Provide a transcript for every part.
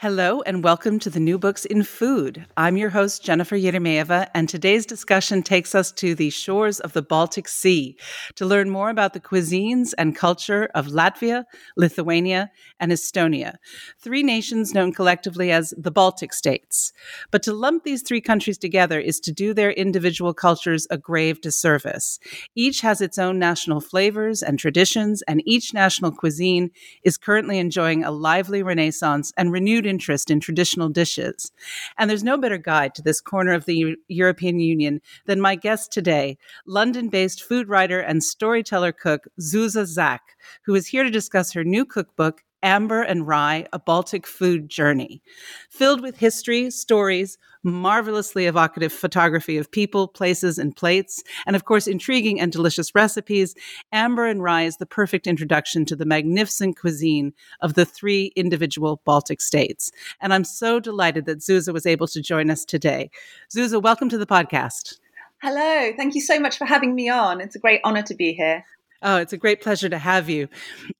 Hello, and welcome to the New Books in Food. I'm your host, Jennifer Eremeeva, and today's discussion takes us to the shores of the Baltic Sea to learn more about the cuisines and culture of Latvia, Lithuania, and Estonia, three nations known collectively as the Baltic states. But to lump these three countries together is to do their individual cultures a grave disservice. Each has its own national flavors and traditions, and each national cuisine is currently enjoying a lively renaissance and renewed interest in traditional dishes. And there's no better guide to this corner of the U- European Union than my guest today, London based food writer and storyteller cook Zuza Zak, who is here to discuss her new cookbook, Amber and Rye, a Baltic food journey. Filled with history, stories, marvelously evocative photography of people, places, and plates, and of course, intriguing and delicious recipes, Amber and Rye is the perfect introduction to the magnificent cuisine of the three individual Baltic states. And I'm so delighted that Zuza was able to join us today. Zuza, welcome to the podcast. Hello, thank you so much for having me on. It's a great honor to be here. Oh, it's a great pleasure to have you.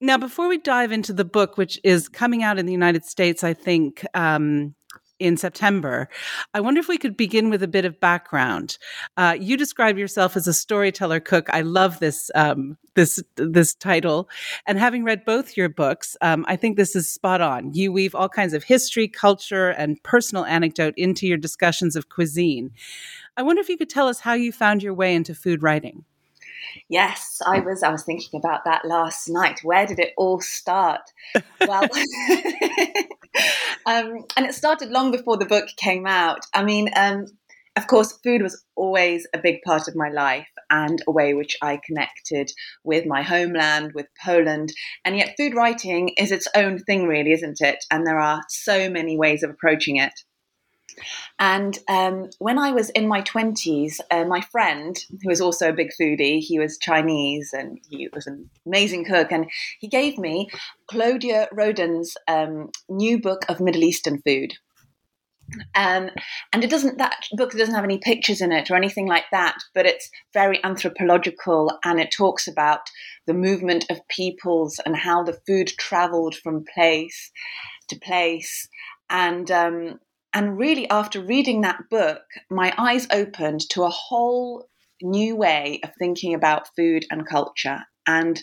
Now, before we dive into the book, which is coming out in the United States, I think, um, in September. I wonder if we could begin with a bit of background. Uh, you describe yourself as a storyteller cook. I love this um, this this title, and having read both your books, um, I think this is spot on. You weave all kinds of history, culture, and personal anecdote into your discussions of cuisine. I wonder if you could tell us how you found your way into food writing. Yes, I was. I was thinking about that last night. Where did it all start? Well, um, and it started long before the book came out. I mean, um, of course, food was always a big part of my life and a way which I connected with my homeland, with Poland. And yet, food writing is its own thing, really, isn't it? And there are so many ways of approaching it. And um, when I was in my 20s, uh, my friend, who was also a big foodie, he was Chinese and he was an amazing cook, and he gave me Claudia Roden's um, new book of Middle Eastern food. Um, and it doesn't that book doesn't have any pictures in it or anything like that, but it's very anthropological and it talks about the movement of peoples and how the food traveled from place to place. And um, and really, after reading that book, my eyes opened to a whole new way of thinking about food and culture. And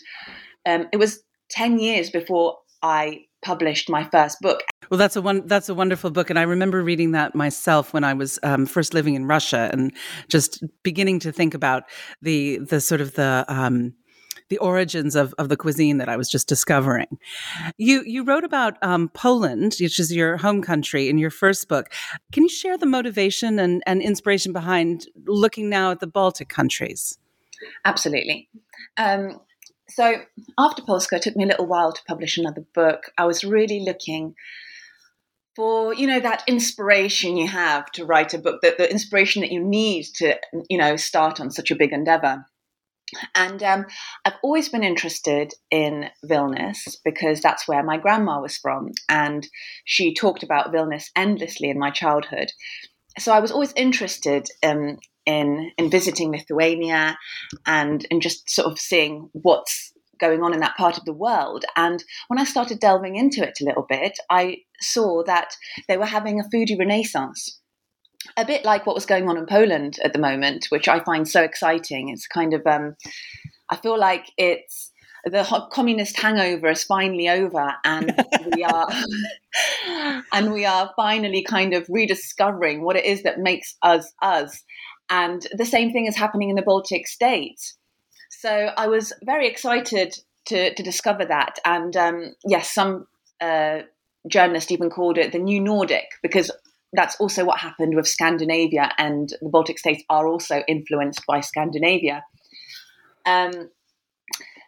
um, it was 10 years before I published my first book. Well, that's a one. That's a wonderful book, and I remember reading that myself when I was um, first living in Russia, and just beginning to think about the the sort of the um, the origins of, of the cuisine that I was just discovering. You you wrote about um, Poland, which is your home country, in your first book. Can you share the motivation and, and inspiration behind looking now at the Baltic countries? Absolutely. Um, so after Polska, it took me a little while to publish another book. I was really looking for you know that inspiration you have to write a book, that the inspiration that you need to you know start on such a big endeavor. And um, I've always been interested in Vilnius because that's where my grandma was from. And she talked about Vilnius endlessly in my childhood. So I was always interested um, in, in visiting Lithuania and in just sort of seeing what's going on in that part of the world. And when I started delving into it a little bit, I saw that they were having a foodie renaissance a bit like what was going on in Poland at the moment, which I find so exciting. It's kind of, um, I feel like it's the communist hangover is finally over, and we are, and we are finally kind of rediscovering what it is that makes us us. And the same thing is happening in the Baltic states. So I was very excited to to discover that, and um, yes, some. Uh, journalist even called it the new Nordic because that's also what happened with Scandinavia, and the Baltic states are also influenced by Scandinavia. Um,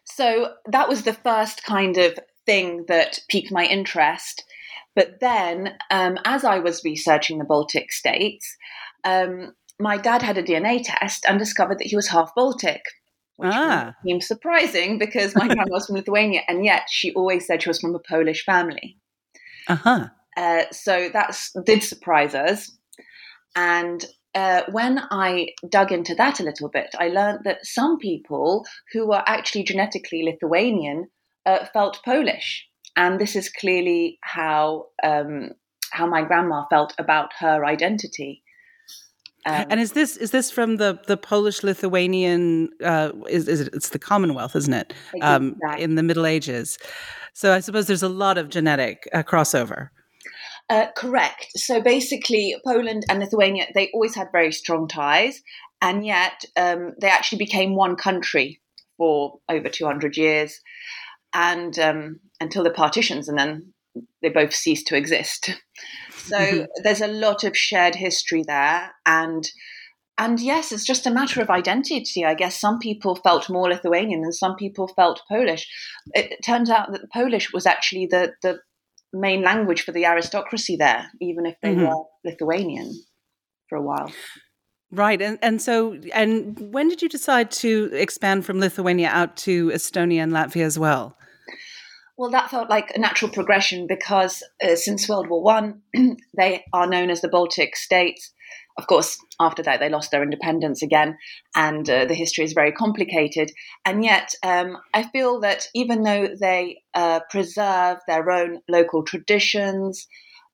so that was the first kind of thing that piqued my interest. But then, um, as I was researching the Baltic states, um, my dad had a DNA test and discovered that he was half Baltic, which ah. seemed surprising because my grandma was from Lithuania, and yet she always said she was from a Polish family. Uh huh. Uh, so that did surprise us. And uh, when I dug into that a little bit, I learned that some people who were actually genetically Lithuanian uh, felt Polish. And this is clearly how um, how my grandma felt about her identity. Um, and is this is this from the the Polish Lithuanian? Uh, is is it? It's the Commonwealth, isn't it? Um, in the Middle Ages. So I suppose there's a lot of genetic uh, crossover. Uh, correct. So basically, Poland and Lithuania, they always had very strong ties, and yet um, they actually became one country for over 200 years, and um, until the partitions, and then they both ceased to exist. So mm-hmm. there's a lot of shared history there, and and yes, it's just a matter of identity. I guess some people felt more Lithuanian and some people felt Polish. It turns out that the Polish was actually the the main language for the aristocracy there, even if they mm-hmm. were Lithuanian for a while. Right, and and so and when did you decide to expand from Lithuania out to Estonia and Latvia as well? Well, that felt like a natural progression because uh, since World War One, they are known as the Baltic states. Of course, after that, they lost their independence again, and uh, the history is very complicated. And yet, um, I feel that even though they uh, preserve their own local traditions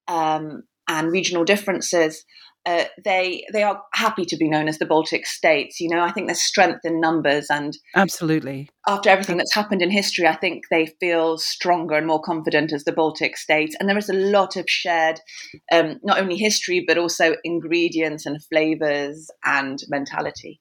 um, and regional differences, uh, they they are happy to be known as the Baltic states. You know, I think there's strength in numbers, and absolutely after everything that's happened in history, I think they feel stronger and more confident as the Baltic states. And there is a lot of shared, um, not only history but also ingredients and flavors and mentality.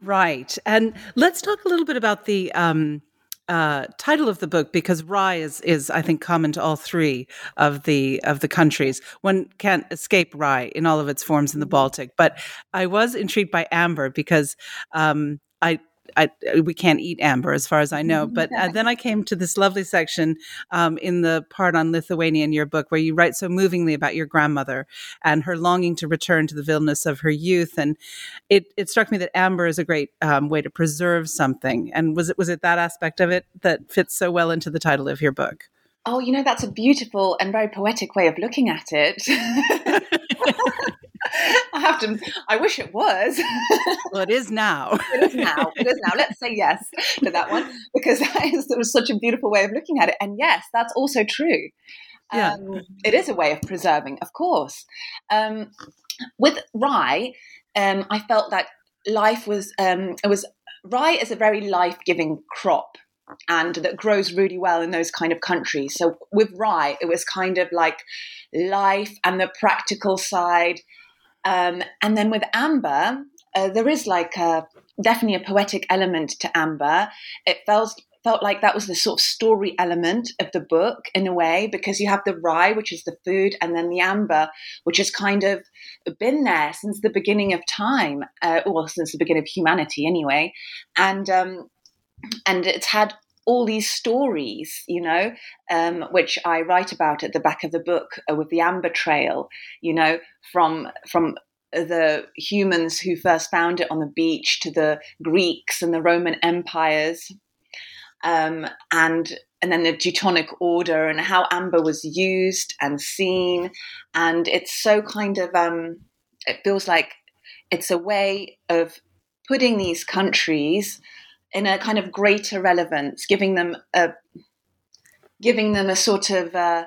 Right, and let's talk a little bit about the. Um, uh, title of the book because rye is is I think common to all three of the of the countries. One can't escape rye in all of its forms in the mm-hmm. Baltic. But I was intrigued by amber because um, I I, we can't eat amber as far as I know. But uh, then I came to this lovely section um, in the part on Lithuania in your book where you write so movingly about your grandmother and her longing to return to the Vilnius of her youth. And it, it struck me that amber is a great um, way to preserve something. And was it was it that aspect of it that fits so well into the title of your book? Oh, you know, that's a beautiful and very poetic way of looking at it. I have to. I wish it was. well, it is now. it is now. It is now. Let's say yes to that one because that is there was such a beautiful way of looking at it. And yes, that's also true. Yeah. Um, it is a way of preserving, of course. Um, with rye, um, I felt that life was um, it was rye is a very life giving crop and that grows really well in those kind of countries. So with rye, it was kind of like life and the practical side um, and then with Amber, uh, there is like a, definitely a poetic element to Amber. It felt felt like that was the sort of story element of the book in a way because you have the rye which is the food and then the amber which has kind of been there since the beginning of time uh, since the beginning of humanity anyway and um, and it's had all these stories, you know, um, which I write about at the back of the book uh, with the Amber Trail, you know, from from the humans who first found it on the beach to the Greeks and the Roman empires, um, and and then the Teutonic Order and how amber was used and seen, and it's so kind of um, it feels like it's a way of putting these countries in a kind of greater relevance, giving them a giving them a sort of uh,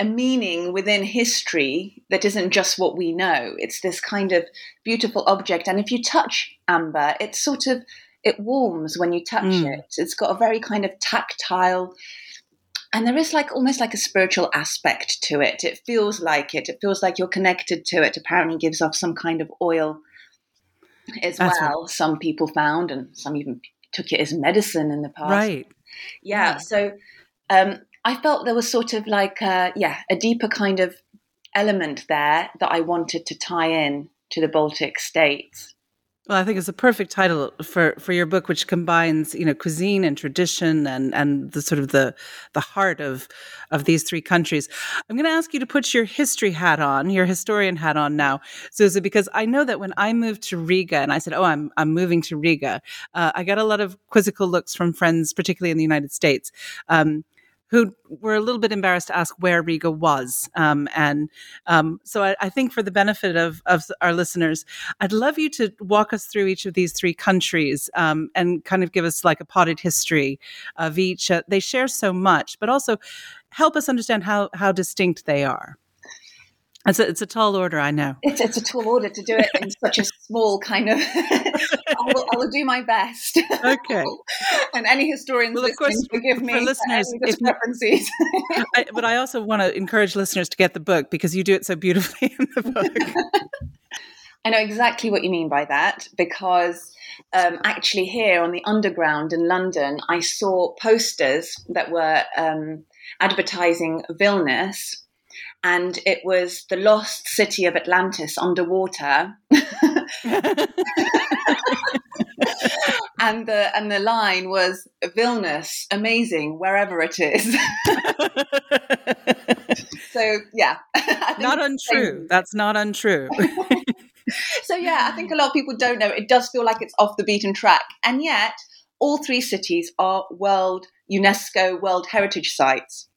a meaning within history that isn't just what we know. It's this kind of beautiful object, and if you touch amber, it's sort of it warms when you touch mm. it. It's got a very kind of tactile, and there is like almost like a spiritual aspect to it. It feels like it. It feels like you're connected to it. Apparently, gives off some kind of oil as That's well. Right. Some people found, and some even took it as medicine in the past. Right. Yeah. yeah. So um, I felt there was sort of like a, yeah a deeper kind of element there that I wanted to tie in to the Baltic states. Well, I think it's a perfect title for, for your book, which combines, you know, cuisine and tradition and, and the sort of the the heart of of these three countries. I'm going to ask you to put your history hat on, your historian hat on now, Zuza, because I know that when I moved to Riga and I said, "Oh, I'm I'm moving to Riga," uh, I got a lot of quizzical looks from friends, particularly in the United States. Um, who were a little bit embarrassed to ask where Riga was. Um, and um, so I, I, think for the benefit of, of our listeners, I'd love you to walk us through each of these three countries um, and kind of give us like a potted history of each. Uh, they share so much, but also help us understand how, how distinct they are. It's a, it's a tall order, I know. It's, it's a tall order to do it in such a small kind of. I, will, I, will, do my best. Okay. and any historians well, of course, forgive me for listeners, for discrepancies. I, but I also want to encourage listeners to get the book because you do it so beautifully in the book. I know exactly what you mean by that because um, actually, here on the Underground in London, I saw posters that were um, advertising Vilnius and it was the lost city of Atlantis underwater. and the and the line was Vilnius, amazing wherever it is. so yeah, not untrue. That's not untrue. so yeah, I think a lot of people don't know. It does feel like it's off the beaten track, and yet all three cities are world UNESCO World Heritage sites.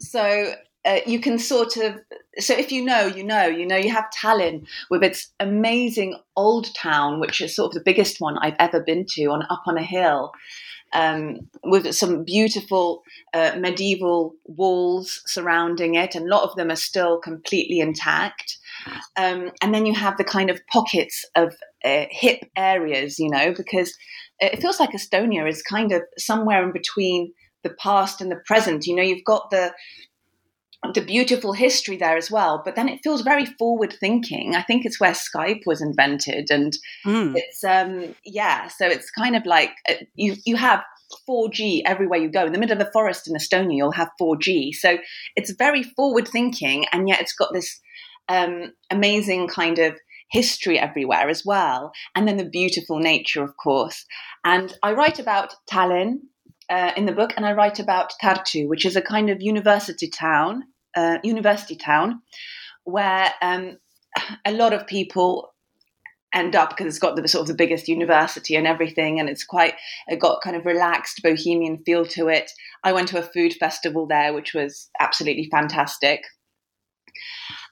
So uh, you can sort of so if you know you know you know you have Tallinn with its amazing old town which is sort of the biggest one I've ever been to on up on a hill um, with some beautiful uh, medieval walls surrounding it and a lot of them are still completely intact. Um, and then you have the kind of pockets of uh, hip areas you know because it feels like Estonia is kind of somewhere in between the past and the present. You know you've got the the beautiful history there as well. But then it feels very forward thinking. I think it's where Skype was invented, and mm. it's um, yeah. So it's kind of like uh, you you have 4G everywhere you go. In the middle of a forest in Estonia, you'll have 4G. So it's very forward thinking, and yet it's got this um, amazing kind of history everywhere as well. And then the beautiful nature, of course. And I write about Tallinn. Uh, in the book, and I write about Tartu, which is a kind of university town uh, university town where um, a lot of people end up because it's got the sort of the biggest university and everything and it's quite it got kind of relaxed bohemian feel to it. I went to a food festival there which was absolutely fantastic.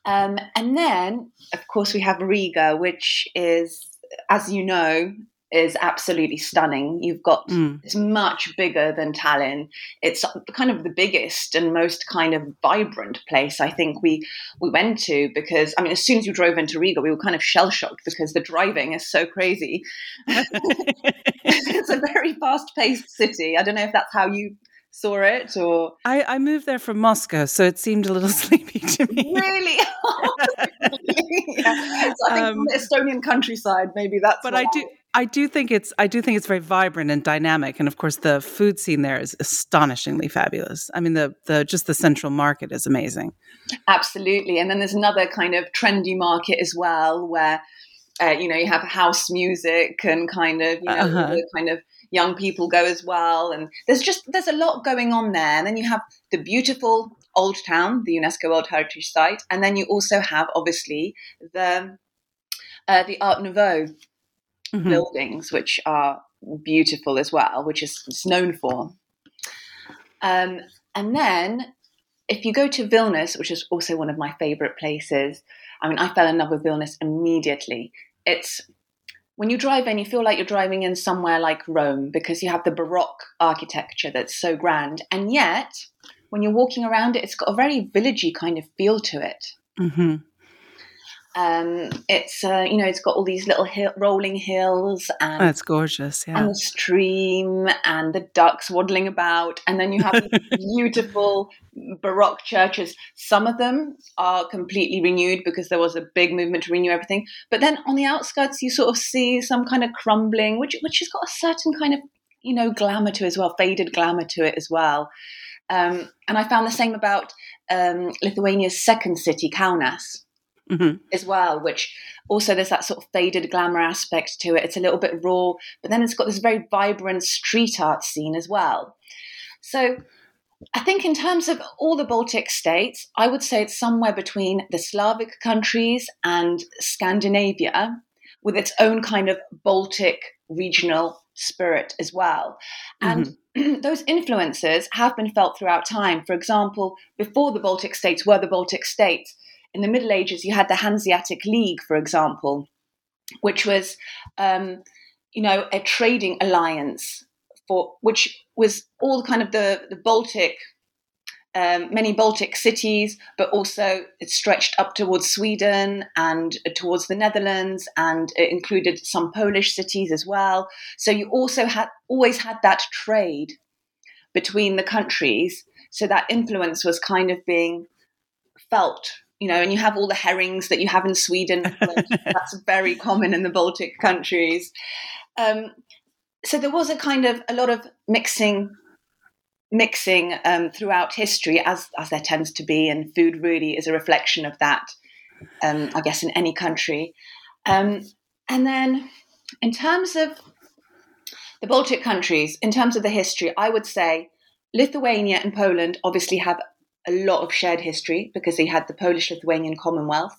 Um, and then of course we have riga which is as you know is absolutely stunning. You've got mm. it's much bigger than Tallinn. It's kind of the biggest and most kind of vibrant place I think we we went to because I mean as soon as you drove into Riga we were kind of shell shocked because the driving is so crazy. it's a very fast paced city. I don't know if that's how you saw it or I, I moved there from Moscow, so it seemed a little sleepy to me. Really? yeah. So I think um, Estonian countryside, maybe that's but I do I do think it's I do think it's very vibrant and dynamic, and of course the food scene there is astonishingly fabulous. I mean the the just the central market is amazing. Absolutely, and then there's another kind of trendy market as well where uh, you know you have house music and kind of you know uh-huh. kind of young people go as well and there's just there's a lot going on there and then you have the beautiful Old Town, the UNESCO World Heritage Site, and then you also have obviously the uh, the Art Nouveau mm-hmm. buildings, which are beautiful as well, which is it's known for. Um, and then if you go to Vilnius, which is also one of my favorite places, I mean, I fell in love with Vilnius immediately. It's when you drive in, you feel like you're driving in somewhere like Rome because you have the Baroque architecture that's so grand. And yet, when you're walking around it, it's got a very villagey kind of feel to it. Mm-hmm. Um, it's uh, you know it's got all these little hill, rolling hills and that's gorgeous, yeah, and the stream and the ducks waddling about, and then you have beautiful baroque churches. Some of them are completely renewed because there was a big movement to renew everything, but then on the outskirts you sort of see some kind of crumbling, which which has got a certain kind of you know glamour to it as well, faded glamour to it as well. Um, and I found the same about um, Lithuania's second city, Kaunas mm-hmm. as well, which also there's that sort of faded glamour aspect to it. It's a little bit raw, but then it's got this very vibrant street art scene as well. So I think in terms of all the Baltic states, I would say it's somewhere between the Slavic countries and Scandinavia with its own kind of Baltic regional spirit as well. And mm-hmm. those influences have been felt throughout time. For example, before the Baltic states were the Baltic states, in the Middle Ages, you had the Hanseatic League, for example, which was, um, you know, a trading alliance for which was all kind of the the Baltic. Um, many Baltic cities, but also it stretched up towards Sweden and towards the Netherlands, and it included some Polish cities as well. So you also had always had that trade between the countries, so that influence was kind of being felt you know, and you have all the herrings that you have in Sweden. that's very common in the Baltic countries. Um, so there was a kind of a lot of mixing, mixing um, throughout history, as as there tends to be, and food really is a reflection of that. Um, I guess in any country, um, and then in terms of the Baltic countries, in terms of the history, I would say Lithuania and Poland obviously have a lot of shared history because they had the Polish Lithuanian Commonwealth.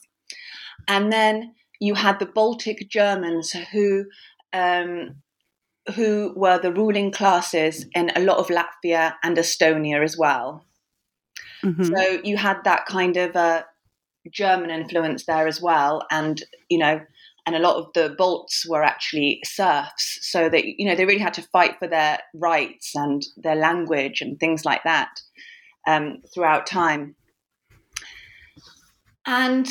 And then you had the Baltic Germans who um, who were the ruling classes in a lot of Latvia and Estonia as well. Mm-hmm. So you had that kind of uh, German influence there as well, and you know, and a lot of the Balts were actually serfs, so that you know they really had to fight for their rights and their language and things like that um, throughout time. And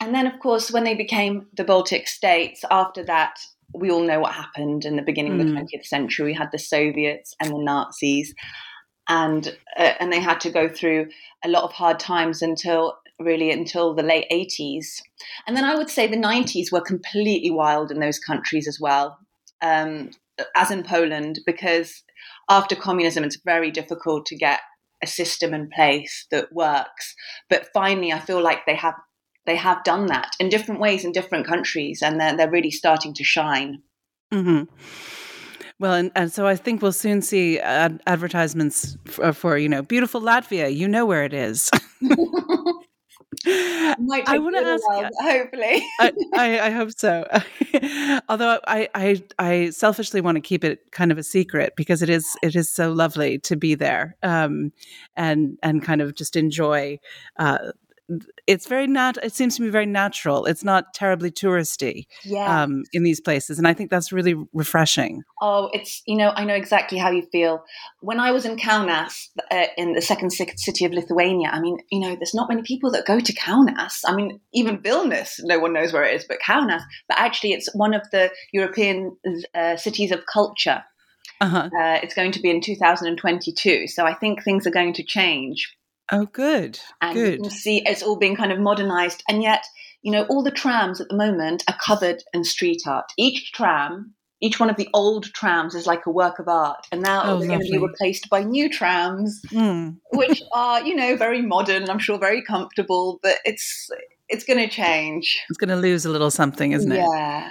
and then, of course, when they became the Baltic states, after that, we all know what happened in the beginning mm. of the 20th hmm. century. We had the Soviets and the Nazis, and uh, and they had to go through a lot of hard times until really until the late 80s. And then I would say the 90s were completely wild in those countries as well, um, as in Poland, because after communism, it's very difficult to get a system in place that works. But finally, I feel like they have they have done that in different ways in different countries, and they're they're really starting to shine. Mm-hmm. Well, and, and so I think we'll soon see ad- advertisements for, for, you know beautiful Latvia. You know where it is. Might I want to ask. While, hopefully, I, I, I, hope so. Although I, I, I selfishly want to keep it kind of a secret because it is, it is so lovely to be there, um, and and kind of just enjoy uh, it's very nat it seems to be very natural. It's not terribly touristy yeah. um, in these places and i think that's really refreshing. Oh it's you know i know exactly how you feel. When i was in kaunas uh, in the second city of lithuania i mean you know there's not many people that go to kaunas. I mean even vilnius no one knows where it is but kaunas. But actually it's one of the european uh, cities of culture. Uh-huh. uh, it's going to be in 2022 so i think things are going to change Oh, good. And good. you can see it's all being kind of modernized. And yet, you know, all the trams at the moment are covered in street art. Each tram, each one of the old trams is like a work of art. And now oh, they're going to be replaced by new trams, mm. which are, you know, very modern, I'm sure very comfortable, but it's it's going to change. It's going to lose a little something, isn't it? Yeah.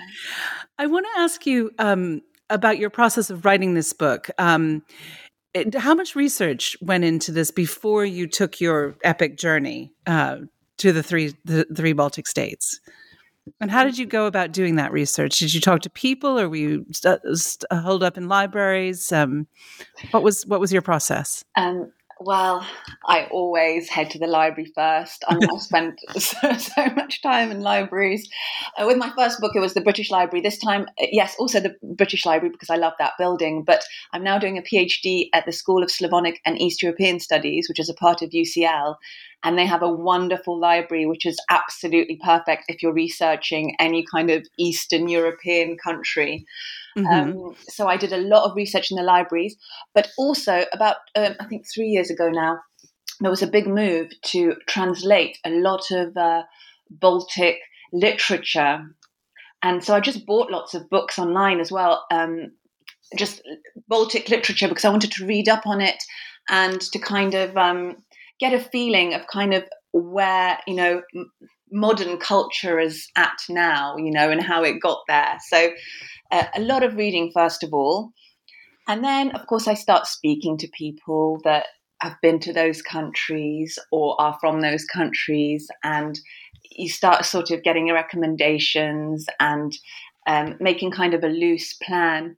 I want to ask you um, about your process of writing this book. Um, how much research went into this before you took your epic journey uh, to the three the three Baltic states? And how did you go about doing that research? Did you talk to people, or were you st- st- holed up in libraries? Um, what was what was your process? Um, well, I always head to the library first. I, mean, I spent so, so, much time in libraries. Uh, with my first book, it was the British Library. This time, uh, yes, also the British Library because I love that building. But I'm now doing a PhD at the School of Slavonic and East European Studies, which is a part of UCL and they have a wonderful library which is absolutely perfect if you're researching any kind of Eastern European country. Mm-hmm. Um, so I did a lot of research in the libraries, but also about um, I think three years ago now, there was a big move to translate a lot of uh, Baltic literature, and so I just bought lots of books online as well. Um, just Baltic literature because I wanted to read up on it and to kind of um, get a feeling of kind of where you know modern culture is at now you know and how it got there. So uh, a lot of reading first of all. And then of course i start speaking to people that have been to those countries or are from those countries and you start sort of getting recommendations and um, making kind of a loose plan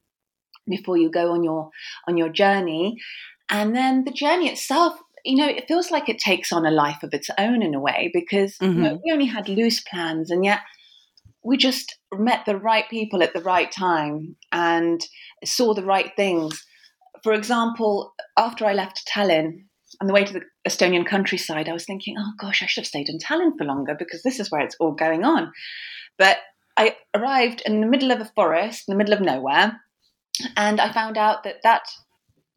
before you go on your on your journey. And then the journey itself you know, it feels like it takes on a life of its own in a way because mm-hmm. you know, mm-hmm. we only had loose plans and yet we just met the right people at the right time and saw the right things. For example, after I left Tallinn on the way to the Estonian countryside, I was thinking, oh gosh, I should have stayed in Tallinn for longer because this is where it's all going on. But I arrived in the middle of a forest, in the middle of nowhere, and I found out that that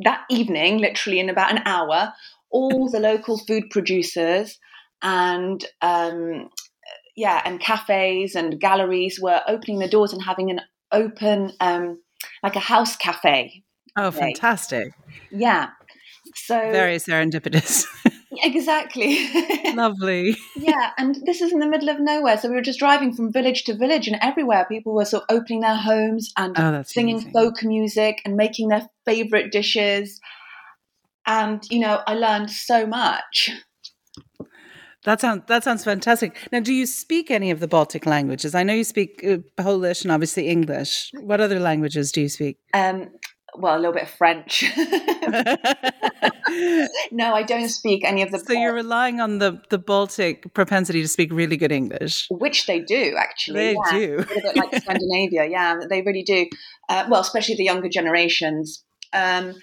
that evening, literally in about an hour, all the local food producers and um, yeah, and cafes and galleries were opening the doors and having an open, um, like a house cafe. Oh, fantastic! Yeah, so very serendipitous. exactly. Lovely. yeah, and this is in the middle of nowhere, so we were just driving from village to village, and everywhere people were sort of opening their homes and oh, singing amazing. folk music and making their favorite dishes and you know i learned so much that sounds that sounds fantastic. Now, do you speak any of the Baltic languages? I know you speak uh, Polish and obviously English. What other languages do you speak? Um, well, a little bit of French. no, I don't speak any of the. So you're relying on the the Baltic propensity to speak really good English, which they do actually. They yeah. do, a bit like Scandinavia. Yeah, they really do. Uh, well, especially the younger generations. Um,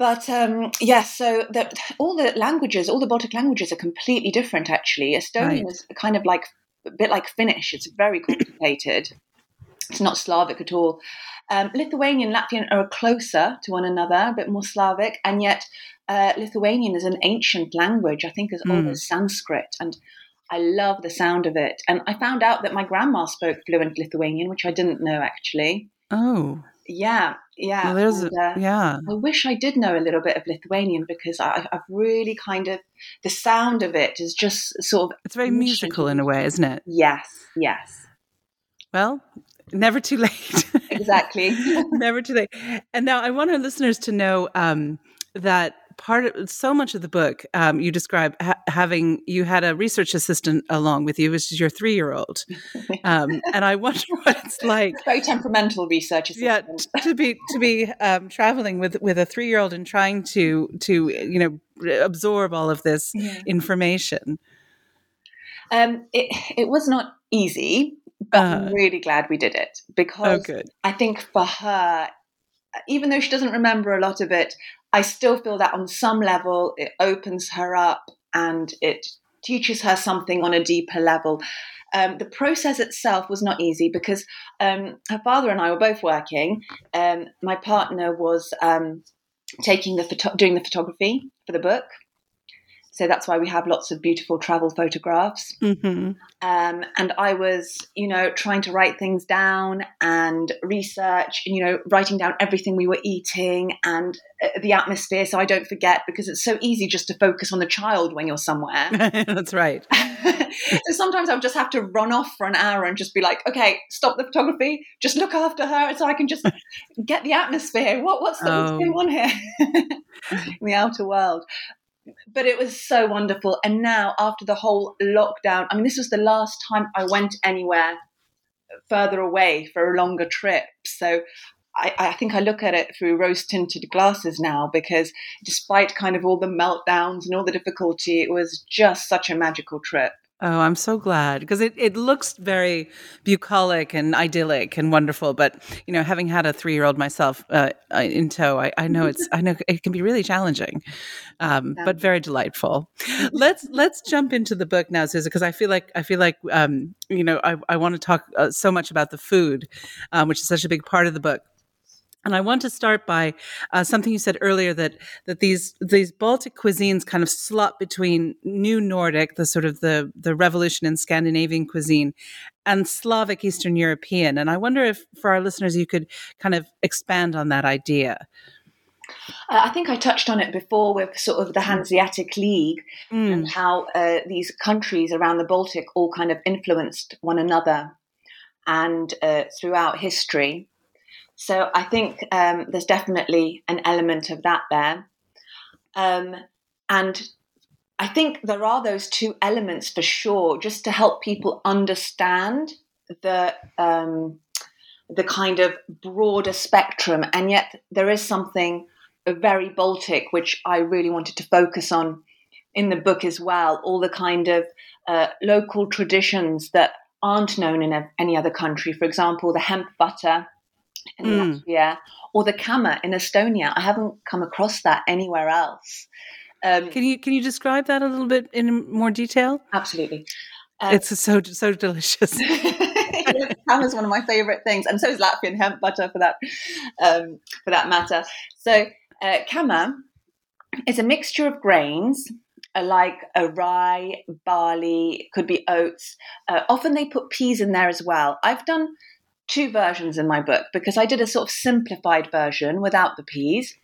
but um, yes, so the, all the languages, all the Baltic languages are completely different. Actually, Estonian right. is kind of like a bit like Finnish. It's very complicated. it's not Slavic at all. Um, Lithuanian, and Latvian are closer to one another, a bit more Slavic, and yet uh, Lithuanian is an ancient language. I think is mm. almost Sanskrit, and I love the sound of it. And I found out that my grandma spoke fluent Lithuanian, which I didn't know actually. Oh, yeah, yeah. Well, and, uh, yeah. I wish I did know a little bit of Lithuanian because I, have really kind of the sound of it is just sort of. It's very musical in a way, isn't it? Yes, yes. Well, never too late. exactly. never too late. And now I want our listeners to know um, that part of so much of the book um, you describe ha- having you had a research assistant along with you which is your three-year-old um, and i wonder what it's like very temperamental research assistant. yeah to be to be um, traveling with with a three-year-old and trying to to you know absorb all of this yeah. information um, it, it was not easy but uh, i'm really glad we did it because oh, i think for her even though she doesn't remember a lot of it, I still feel that on some level it opens her up and it teaches her something on a deeper level. Um, the process itself was not easy because um, her father and I were both working. Um, my partner was um, taking the photo- doing the photography for the book, So that's why we have lots of beautiful travel photographs. Mm-hmm. Um, and I was, you know, trying to write things down and research, and, you know, writing down everything we were eating and uh, the atmosphere so I don't forget because it's so easy just to focus on the child when you're somewhere. That's right. so sometimes I would just have to run off for an hour and just be like, okay, stop the photography, just look after her so I can just get the atmosphere. What, what's, the, what's Oh. going on here in the outer world? But it was so wonderful. And now, after the whole lockdown, I mean, this was the last time I went anywhere further away for a longer trip. So I, I think I look at it through rose tinted glasses now because despite kind of all the meltdowns and all the difficulty, it was just such a magical trip. Oh, I'm so glad because it, it looks very bucolic and idyllic and wonderful. But you know, having had a three year old myself uh, uh, in tow, I, I know it's I know it can be really challenging, um, Yeah. but very delightful. let's let's jump into the book now, Zuza, because I feel like I feel like um, you know I, I want to talk uh, so much about the food, um, which is such a big part of the book. And I want to start by uh, something you said earlier that that these these Baltic cuisines kind of slot between New Nordic, the sort of the the revolution in Scandinavian cuisine, and Slavic Eastern European. And I wonder if for our listeners you could kind of expand on that idea. I think I touched on it before with sort of the Hanseatic League and how uh, these countries around the Baltic all kind of influenced one another and uh, throughout history. So I think um, there's definitely an element of that there. Um, and I think there are those two elements for sure, just to help people understand the um, the kind of broader spectrum. And yet there is something very Baltic, which I really wanted to focus on in the book as well. All the kind of uh, local traditions that aren't known in any other country. For example, the hemp butter in Mm. Latvia or the kama in Estonia. I haven't come across that anywhere else. Um, Can you can you describe that a little bit in more detail? absolutely. Uh, It's so so delicious. Ham is one of my favourite things, and so is Latvian hemp butter for that um, for that matter. So uh, kama is a mixture of grains uh, like a rye, barley, could be oats. Uh, often they put peas in there as well. I've done two versions in my book because I did a sort of simplified version without the peas.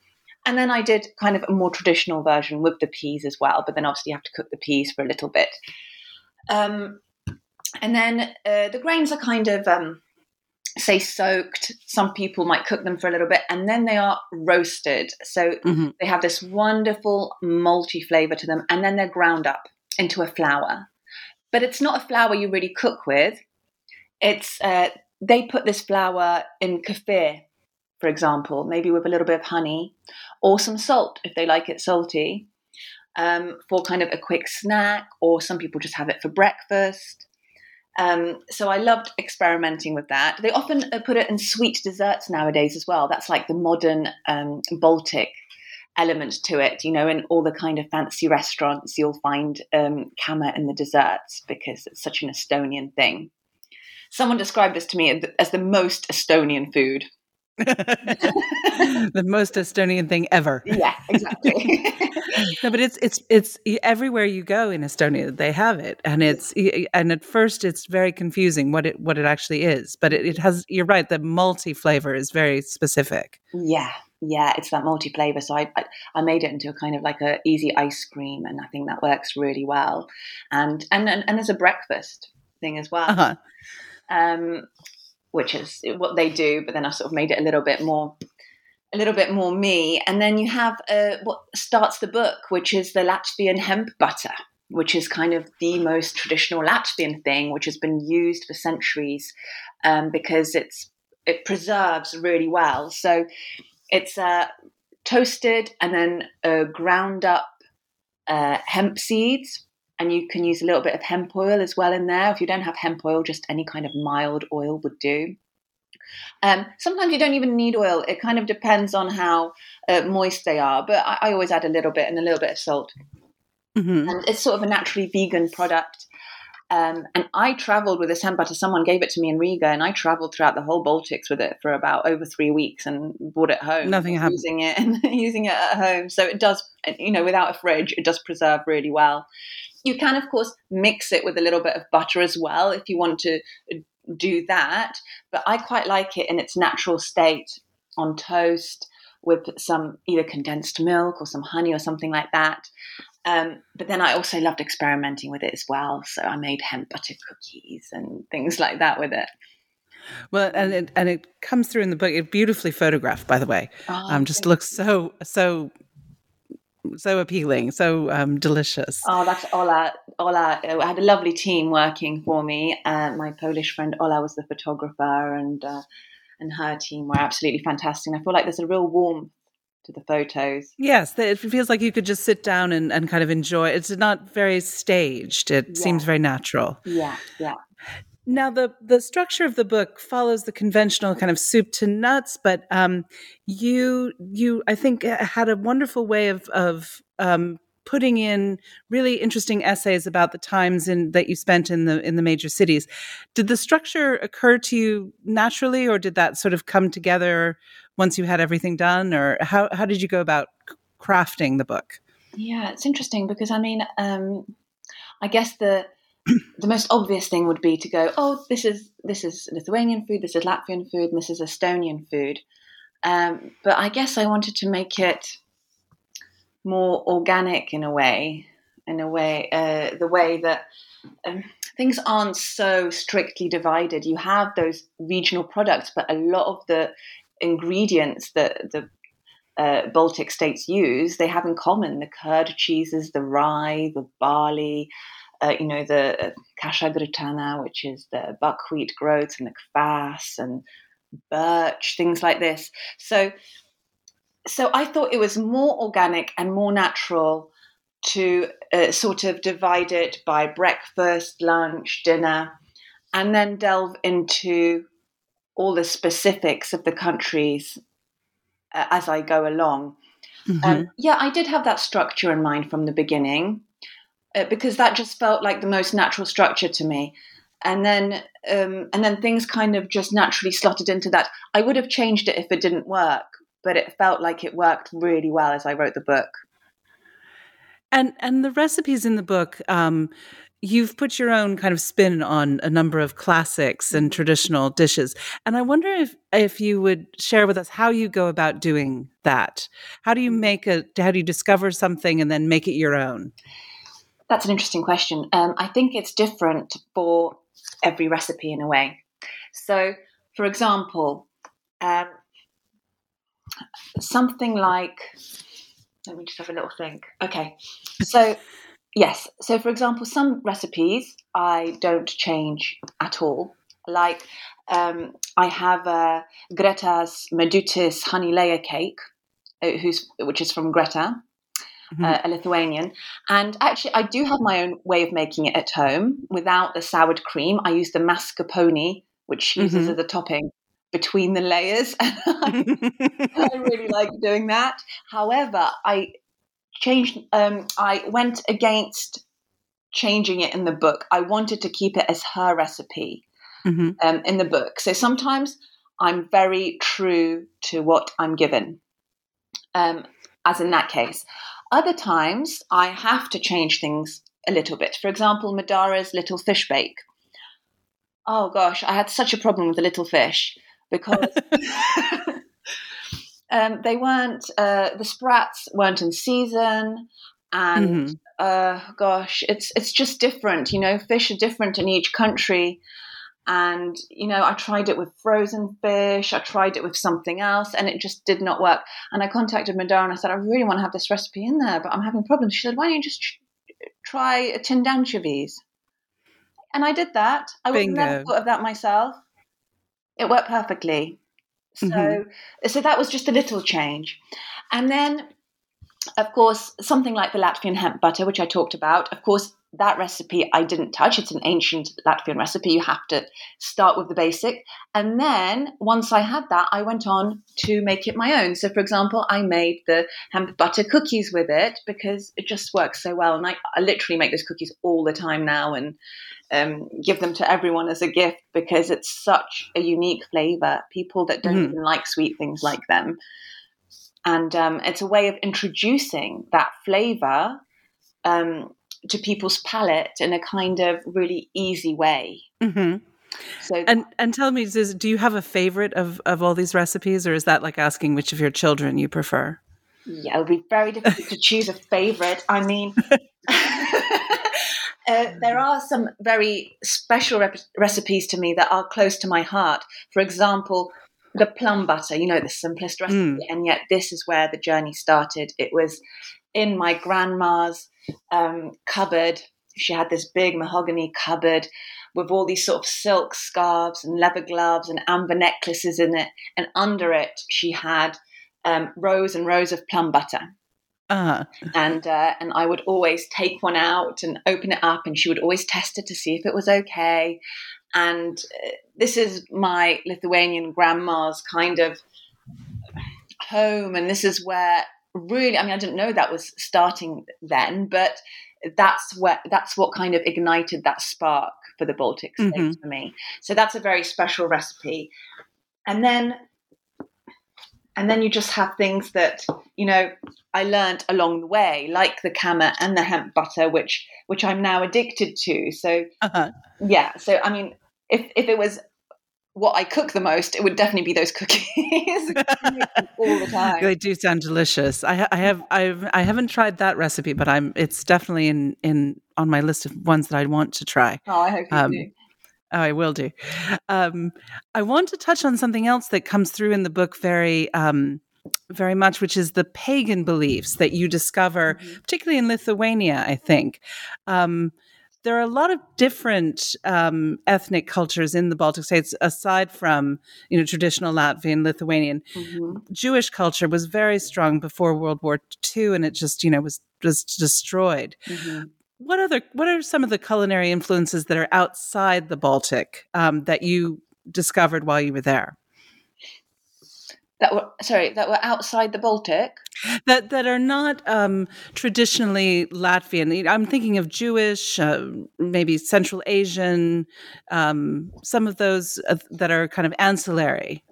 And then I did kind of a more traditional version with the peas as well, but then obviously you have to cook the peas for a little bit. Um, and then uh, the grains are kind of, um, say, soaked. Some people might cook them for a little bit, and then they are roasted. So Mhm. they have this wonderful multi flavor to them, and then they're ground up into a flour. But it's not a flour you really cook with. It's uh, they put this flour in kefir, for example, maybe with a little bit of honey or some salt if they like it salty, um, for kind of a quick snack, or some people just have it for breakfast. Um, so I loved experimenting with that. They often uh, put it in sweet desserts nowadays as well. That's like the modern um, Baltic element to it. You know, in all the kind of fancy restaurants, you'll find um, kama in the desserts because it's such an Estonian thing. Someone described this to me as the most Estonian food. the most Estonian thing ever. Yeah, exactly. No, but it's it's it's everywhere you go in Estonia they have it, and it's and at first it's very confusing what it what it actually is, but it, it has. You're right, the multi flavor is very specific. yeah, yeah, it's that multi flavor. So I, I I made it into a kind of like a easy ice cream, and I think that works really well. And and and, and there's a breakfast thing as well. Uh-huh. Um, which is what they do. But then I sort of made it a little bit more, a little bit more me. And then you have uh, what starts the book, which is the Latvian hemp butter, which is kind of the most traditional Latvian thing, which has been used for centuries um, because it's it preserves really well. So it's uh, toasted and then uh, ground up uh, hemp seeds and you can use a little bit of hemp oil as well in there. If you don't have hemp oil, just any kind of mild oil would do. Um, sometimes you don't even need oil. It kind of depends on how uh, moist they are, but I, I always add a little bit and a little bit of salt. Mhm. And it's sort of a naturally vegan product. Um, and I traveled with this hemp butter. Someone gave it to me in Riga, and I traveled throughout the whole Baltics with it for about over three weeks and brought it home. Nothing happened. Using it and using it at home. So it does, you know, without a fridge, it does preserve really well. You can, of course, mix it with a little bit of butter as well if you want to do that. But I quite like it in its natural state on toast with some either condensed milk or some honey or something like that. Um, but then I also loved experimenting with it as well. So I made hemp butter cookies and things like that with it. Well, and it, and it comes through in the book. It beautifully photographed, by the way. Oh, um, just looks so so so appealing, so um, delicious. Oh, that's Ola. Ola. I had a lovely team working for me. Uh, my Polish friend Ola was the photographer, and uh, and her team were absolutely fantastic. And I feel like there's a real warmth to the photos. Yes, it feels like you could just sit down and, and kind of enjoy. It's not very staged. It yeah. seems very natural. Yeah, yeah. Now the the structure of the book follows the conventional kind of soup to nuts, but um, you you I think had a wonderful way of of um, putting in really interesting essays about the times in that you spent in the in the major cities. Did the structure occur to you naturally, or did that sort of come together once you had everything done, or how how did you go about crafting the book? Yeah, it's interesting because I mean, um, I guess the the most obvious thing would be to go, oh, this is this is Lithuanian food, this is Latvian food, and this is Estonian food. Um, but I guess I wanted to make it more organic in a way, in a way, uh, the way that um, things aren't so strictly divided. You have those regional products, but a lot of the ingredients that the uh, Baltic states use, they have in common the curd cheeses, the rye, the barley, uh, you know, the uh, kasha grytana, which is the buckwheat groats, and the kvass and birch, things like this. So, so I thought it was more organic and more natural to uh, sort of divide it by breakfast, lunch, dinner, and then delve into all the specifics of the countries uh, as I go along. Mm-hmm. Um, yeah, I did have that structure in mind from the beginning because that just felt like the most natural structure to me. And then, um, and then things kind of just naturally slotted into that. I would have changed it if it didn't work, but it felt like it worked really well as I wrote the book. And and the recipes in the book, um, you've put your own kind of spin on a number of classics and traditional dishes. And I wonder if if you would share with us how you go about doing that. How do you make a how do you discover something and then make it your own? That's an interesting question. Um, I think it's different for every recipe in a way. So, for example, um, something like, let me just have a little think. Okay, so yes, so for example, some recipes I don't change at all. Like um, I have Greta's Medutis honey layer cake, uh, who's which is from Greta, mm-hmm. uh, a Lithuanian. And actually, I do have my own way of making it at home without the soured cream. I use the mascarpone, which she uses mm-hmm. as a topping between the layers. I, I really like doing that. However, I changed. Um, I went against changing it in the book. I wanted to keep it as her recipe mm-hmm. um, in the book. So sometimes I'm very true to what I'm given. Um, as in that case, other times, I have to change things a little bit. For example, Madara's little fish bake. Oh gosh, I had such a problem with the little fish because um, they weren't, uh, the sprats weren't in season. And mm-hmm. uh, gosh, it's it's just different. You know, fish are different in each country. And, you know, I tried it with frozen fish, I tried it with something else, and it just did not work. And I contacted Madara and I said, I really want to have this recipe in there, but I'm having problems. She said, Why don't you just try a tinned anchovies? And I did that. I would never thought of that myself. It worked perfectly. So, mm-hmm. so that was just a little change. And then of course, something like the Latvian hemp butter, which I talked about. Of course, that recipe I didn't touch. It's an ancient Latvian recipe. You have to start with the basic. And then once I had that, I went on to make it my own. So, for example, I made the hemp butter cookies with it because it just works so well. And I, I literally make those cookies all the time now and um, give them to everyone as a gift because it's such a unique flavor. People that don't mm. even like sweet things like them. And um, it's a way of introducing that flavor um, to people's palate in a kind of really easy way. Mm-hmm. So and and tell me, do you have a favorite of of all these recipes, or is that like asking which of your children you prefer? Yeah, it would be very difficult to choose a favorite. I mean. Uh, there are some very special rep- recipes to me that are close to my heart. For example, the plum butter, you know, the simplest recipe, mm. and yet this is where the journey started. It was in my grandma's um, cupboard. She had this big mahogany cupboard with all these sort of silk scarves and leather gloves and amber necklaces in it. And under it, she had um, rows and rows of plum butter. Uh-huh. And uh, and I would always take one out and open it up, and she would always test it to see if it was okay. And uh, this is my Lithuanian grandma's kind of home, and this is where really, I mean, I didn't know that was starting then, but that's what that's what kind of ignited that spark for the Baltic states mm-hmm. for me. So that's a very special recipe. And then and then you just have things that you know I learned along the way, like the kama and the hemp butter, which which I'm now addicted to. So uh-huh. yeah, so I mean, if if it was what I cook the most, it would definitely be those cookies all the time. They do sound delicious. I, I have I've I haven't tried that recipe, but I'm it's definitely in in on my list of ones that I'd want to try. Oh, I hope you um, do. Oh, I will do. Um, I want to touch on something else that comes through in the book very um, very much, which is the pagan beliefs that you discover, mm-hmm. particularly in Lithuania. I think. Um, there are a lot of different um, ethnic cultures in the Baltic states, aside from you know traditional Latvian, Lithuanian. Mm-hmm. Jewish culture was very strong before World War II, and it just you know was just destroyed. Mm-hmm. What other what are some of the culinary influences that are outside the Baltic um, that you discovered while you were there? That were sorry that were outside the Baltic that that are not um, traditionally Latvian. I'm thinking of Jewish, uh, maybe Central Asian, um, some of those uh, that are kind of ancillary.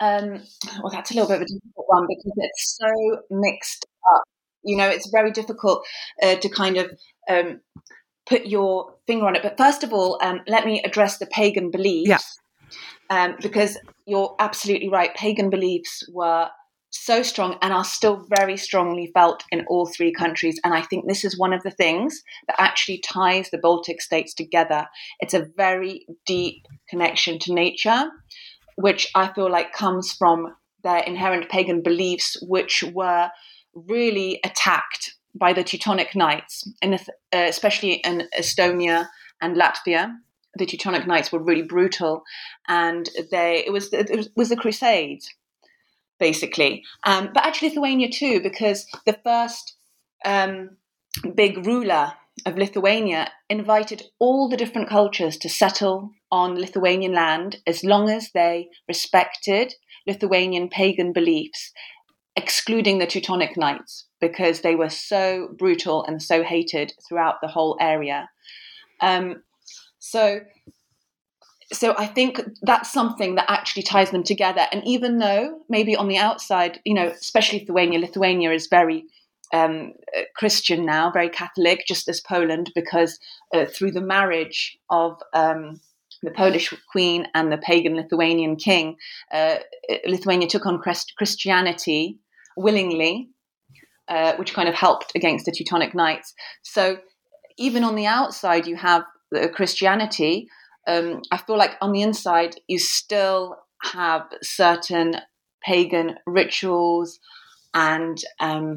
Um, well, that's a little bit of a difficult one because it's so mixed up. You know, it's very difficult uh, to kind of um, put your finger on it. But first of all, um, let me address the pagan beliefs. Yeah um, because you're absolutely right. Pagan beliefs were so strong and are still very strongly felt in all three countries. And I think this is one of the things that actually ties the Baltic states together. It's a very deep connection to nature, which I feel like comes from their inherent pagan beliefs, which were really attacked by the Teutonic Knights, uh, especially in Estonia and Latvia the Teutonic Knights were really brutal, and they it was it was the Crusades basically, um, but actually Lithuania too, because the first um, big ruler of Lithuania invited all the different cultures to settle on Lithuanian land as long as they respected Lithuanian pagan beliefs, excluding the Teutonic Knights because they were so brutal and so hated throughout the whole area. Um, so so I think that's something that actually ties them together. And even though maybe on the outside, you know, especially Lithuania, Lithuania is very um, Christian now, very Catholic, just as Poland, because uh, through the marriage of um, the Polish queen and the pagan Lithuanian king, uh, Lithuania took on Christ- Christianity willingly, uh, which kind of helped against the Teutonic Knights. So even on the outside, you have Christianity, um, I feel like on the inside you still have certain pagan rituals and um,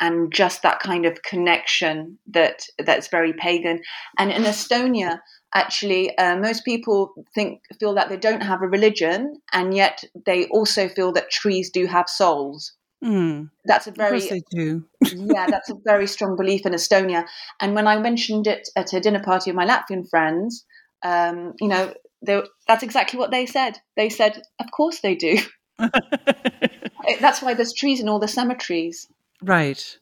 and just that kind of connection that that's very pagan. And in Estonia, actually, uh, most people think feel that they don't have a religion, and yet they also feel that trees do have souls. Mm. That's a very course they do. yeah, that's a very strong belief in Estonia. And when I mentioned it at a dinner party with my Latvian friends, um, you know, they, that's exactly what they said. They said, "Of course they do." That's why there's trees in all the cemeteries. right.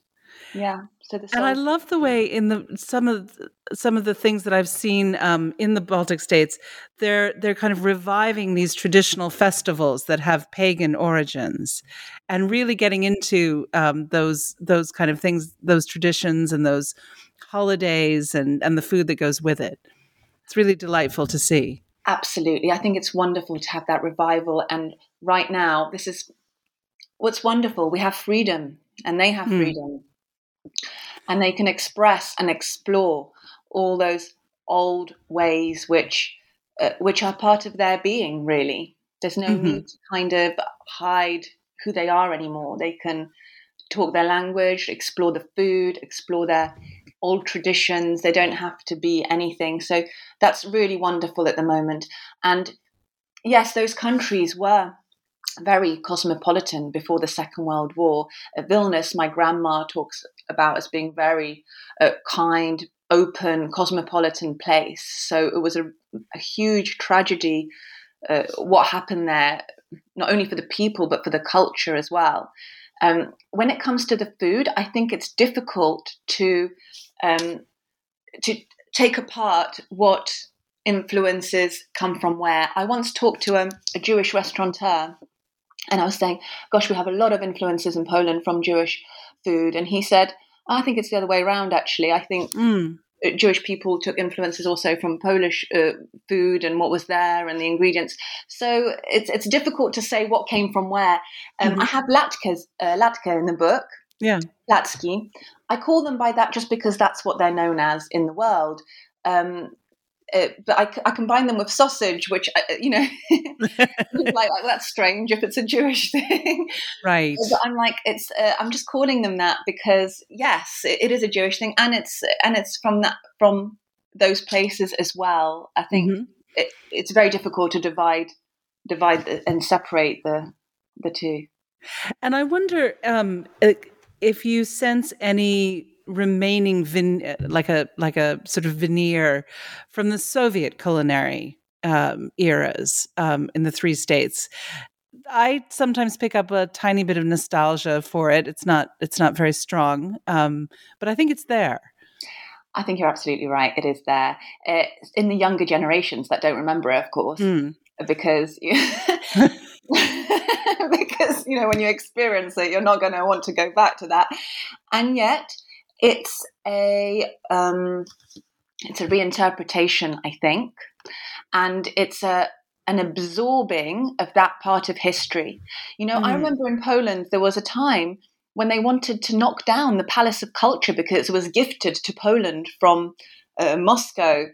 Yeah. So the And I love the way in the some of th- some of the things that I've seen um, in the Baltic states, they're they're kind of reviving these traditional festivals that have pagan origins, and really getting into um, those those kind of things, those traditions and those holidays and and the food that goes with it. It's really delightful to see. Absolutely. I think it's wonderful to have that revival. And right now, this is what's wonderful. We have freedom, and they have Hmm. freedom. And they can express and explore all those old ways which, uh, which are part of their being, really. There's no Mhm. need to kind of hide who they are anymore. They can talk their language, explore the food, explore their old traditions. They don't have to be anything. So that's really wonderful at the moment. And yes, those countries were very cosmopolitan before the Second World War. Uh, Vilnius, my grandma talks about as being very uh, kind, open, cosmopolitan place. So it was a, a huge tragedy uh, what happened there, not only for the people but for the culture as well. Um, when it comes to the food, I think it's difficult to um, to take apart what influences come from where. I once talked to a, a Jewish restaurateur, and I was saying, "Gosh, we have a lot of influences in Poland from Jewish food," and he said, "I think it's the other way around. Actually, I think Mm. Jewish people took influences also from Polish uh, food and what was there and the ingredients. So it's it's difficult to say what came from where. Um, I have latkes, uh, latke in the book, Yeah. latski. I call them by that just because that's what they're known as in the world. Um, uh, but I combine them with sausage, which uh, you know, like, like that's strange if it's a Jewish thing. Right. But I'm like, it's. Uh, I'm just calling them that because yes, it, it is a Jewish thing, and it's and it's from that from those places as well. I think Mhm. it, it's very difficult to divide divide the, and separate the the two. And I wonder um, if you sense any remaining vin- like a like a sort of veneer from the Soviet culinary um, eras um, in the three states. I sometimes pick up a tiny bit of nostalgia for it. It's not it's not very strong, um, but I think it's there. I think you're absolutely right. It is there uh, in the younger generations that don't remember it, of course, Mm. because because you know when you experience it, you're not going to want to go back to that. And yet, it's a um, it's a reinterpretation, I think, and it's a an absorbing of that part of history. You know, I Mm. remember in Poland there was a time when they wanted to knock down the Palace of Culture because it was gifted to Poland from uh, Moscow,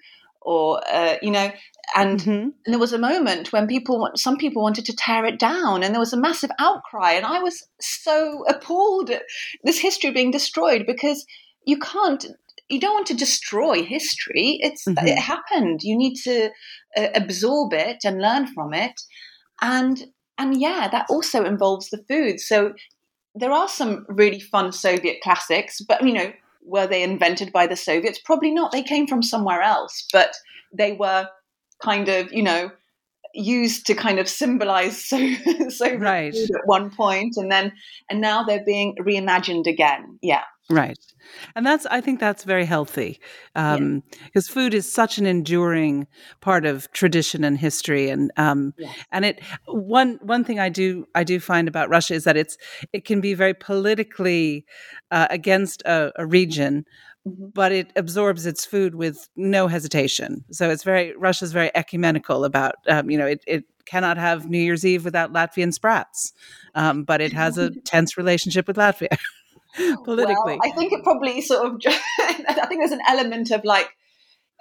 or uh, you know, and Mhm. and there was a moment when people, some people wanted to tear it down, and there was a massive outcry, and I was so appalled at this history being destroyed because you can't, you don't want to destroy history. It's Mhm. it happened. You need to uh, absorb it and learn from it, and and yeah, that also involves the food. So there are some really fun Soviet classics, but you know, were they invented by the Soviets? Probably not. They came from somewhere else, but they were kind of, you know, used to kind of symbolize so Soviet Right. food at one point, and then and now they're being reimagined again. Yeah, Right. And that's, I think that's very healthy um, because food is such an enduring part of tradition and history. And, um, Yes. and it, one, one thing I do, I do find about Russia is that it's, it can be very politically uh, against a, a region, Mhm. but it absorbs its food with no hesitation. So it's very, Russia's very ecumenical about, um, you know, it, it cannot have New Year's Eve without Latvian sprats, um, but it has a tense relationship with Latvia. politically. Well, I think it probably sort of. I think there's an element of like.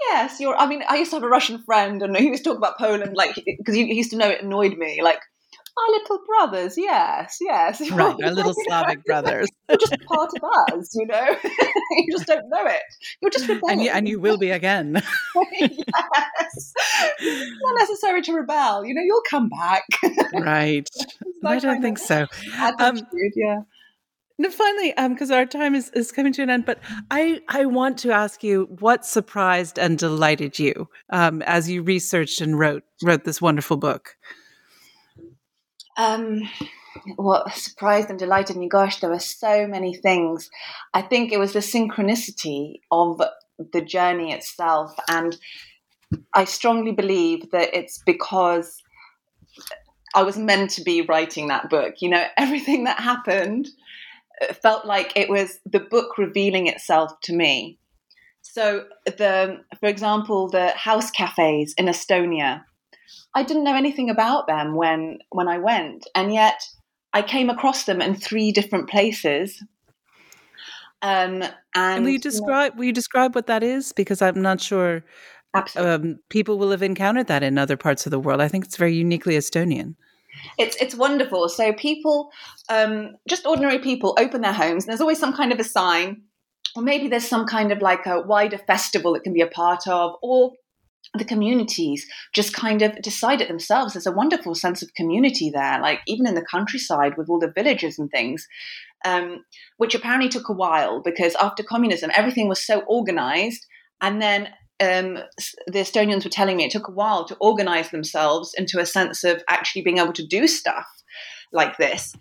Yes, you're. I mean, I used to have a Russian friend, and he was talking about Poland, like because he, he used to know it annoyed me. Like, our little brothers, yes, yes. Right, our little Slavic brothers. You're just part of us, you know. you just don't know it. You're just rebelling. And you, and you will be again. yes. It's not necessary to rebel. You know, you'll come back. right. I don't think so. Um, yeah. No, finally, because um, our time is, is coming to an end, but I, I want to ask you what surprised and delighted you um, as you researched and wrote wrote this wonderful book. Um, what surprised and delighted me, gosh, there were so many things. I think it was the synchronicity of the journey itself. And I strongly believe that it's because I was meant to be writing that book. You know, everything that happened felt like it was the book revealing itself to me. So, the, for example, the house cafes in Estonia, I didn't know anything about them when when I went, and yet I came across them in three different places. Um, and, and will you describe will you describe what that is? Because I'm not sure. Um, people will have encountered that in other parts of the world. I think it's very uniquely Estonian. It's it's wonderful. So people, um, just ordinary people, open their homes, and there's always some kind of a sign, or maybe there's some kind of like a wider festival it can be a part of, or the communities just kind of decide it themselves. There's a wonderful sense of community there, like even in the countryside with all the villages and things, um, which apparently took a while because after communism, everything was so organized. And then um, the Estonians were telling me it took a while to organize themselves into a sense of actually being able to do stuff like this.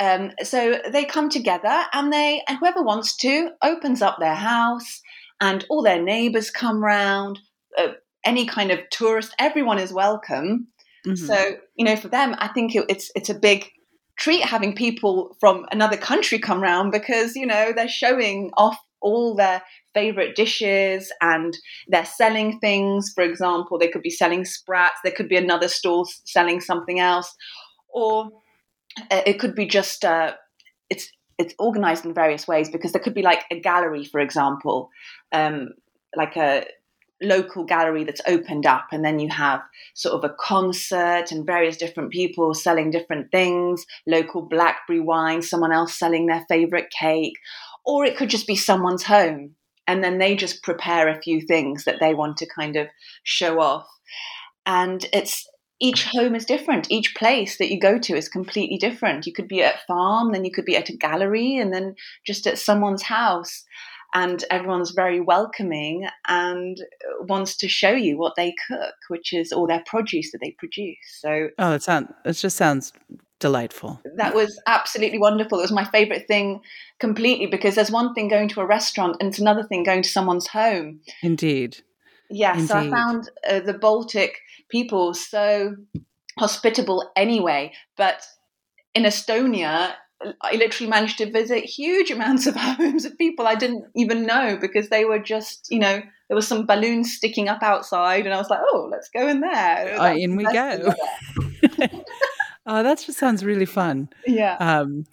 Um, so they come together and they, whoever wants to, opens up their house and all their neighbors come round. Uh, any kind of tourist, everyone is welcome. Mm-hmm. So you know, for them, I think it, it's it's a big treat having people from another country come round because you know they're showing off all their favorite dishes and they're selling things for example they could be selling sprats there could be another stall selling something else or uh, it could be just uh, it's it's organized in various ways because there could be like a gallery for example um, like a local gallery that's opened up and then you have sort of a concert and various different people selling different things local blackberry wine someone else selling their favorite cake or it could just be someone's home and then they just prepare a few things that they want to kind of show off. And it's each home is different. Each place that you go to is completely different. You could be at a farm then you could be at a gallery and then just at someone's house and everyone's very welcoming and wants to show you what they cook, which is all their produce that they produce. So, oh, it sounds it just sounds delightful. That was absolutely wonderful. It was my favorite thing completely because there's one thing going to a restaurant and it's another thing going to someone's home. Indeed. Yes, Indeed. so I found uh, the Baltic people so hospitable anyway, but in Estonia, I literally managed to visit huge amounts of homes of people I didn't even know because they were just, you know, there was some balloons sticking up outside, and I was like, oh, let's go in there. Uh, in we go. Oh, that just sounds really fun. Yeah. Um,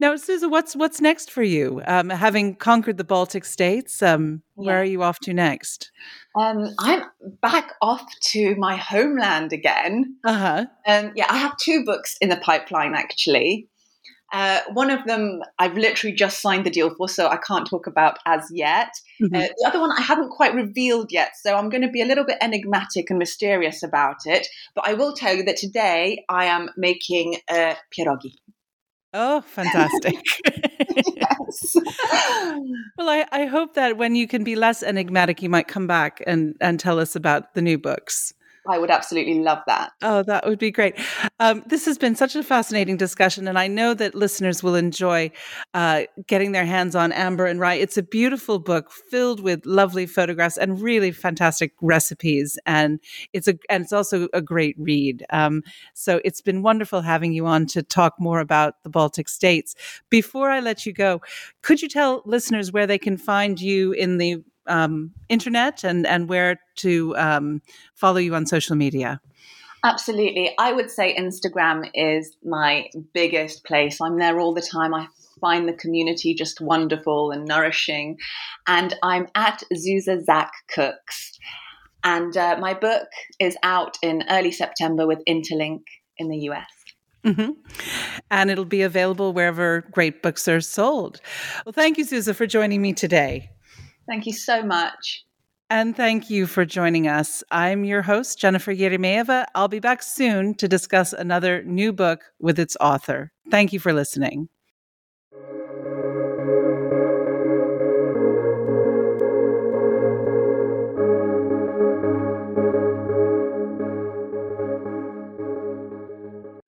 now, Susan, what's what's next for you? Um, having conquered the Baltic states, um, where are you off to next? Um, I'm back off to my homeland again. Uh huh. Um, yeah, I have two books in the pipeline actually. Uh, one of them I've literally just signed the deal for, so I can't talk about as yet. Mm-hmm. Uh, the other one I haven't quite revealed yet, so I'm going to be a little bit enigmatic and mysterious about it. But I will tell you that today I am making a pierogi. Oh, fantastic. yes. well, I, I hope that when you can be less enigmatic, you might come back and, and tell us about the new books. I would absolutely love that. Oh, that would be great. Um, this has been such a fascinating discussion, and I know that listeners will enjoy uh, getting their hands on Amber and Rye. It's a beautiful book filled with lovely photographs and really fantastic recipes, and it's a and it's also a great read. Um, so it's been wonderful having you on to talk more about the Baltic states. Before I let you go, could you tell listeners where they can find you in the um, internet and, and where to um, follow you on social media? Absolutely. I would say Instagram is my biggest place. I'm there all the time. I find the community just wonderful and nourishing. And I'm at Zuza Zak Cooks. And uh, my book is out in early September with Interlink in the US. Mm-hmm. And it'll be available wherever great books are sold. Well, thank you, Zuza, for joining me today. Thank you so much. And thank you for joining us. I'm your host, Jennifer Eremeeva. I'll be back soon to discuss another new book with its author. Thank you for listening.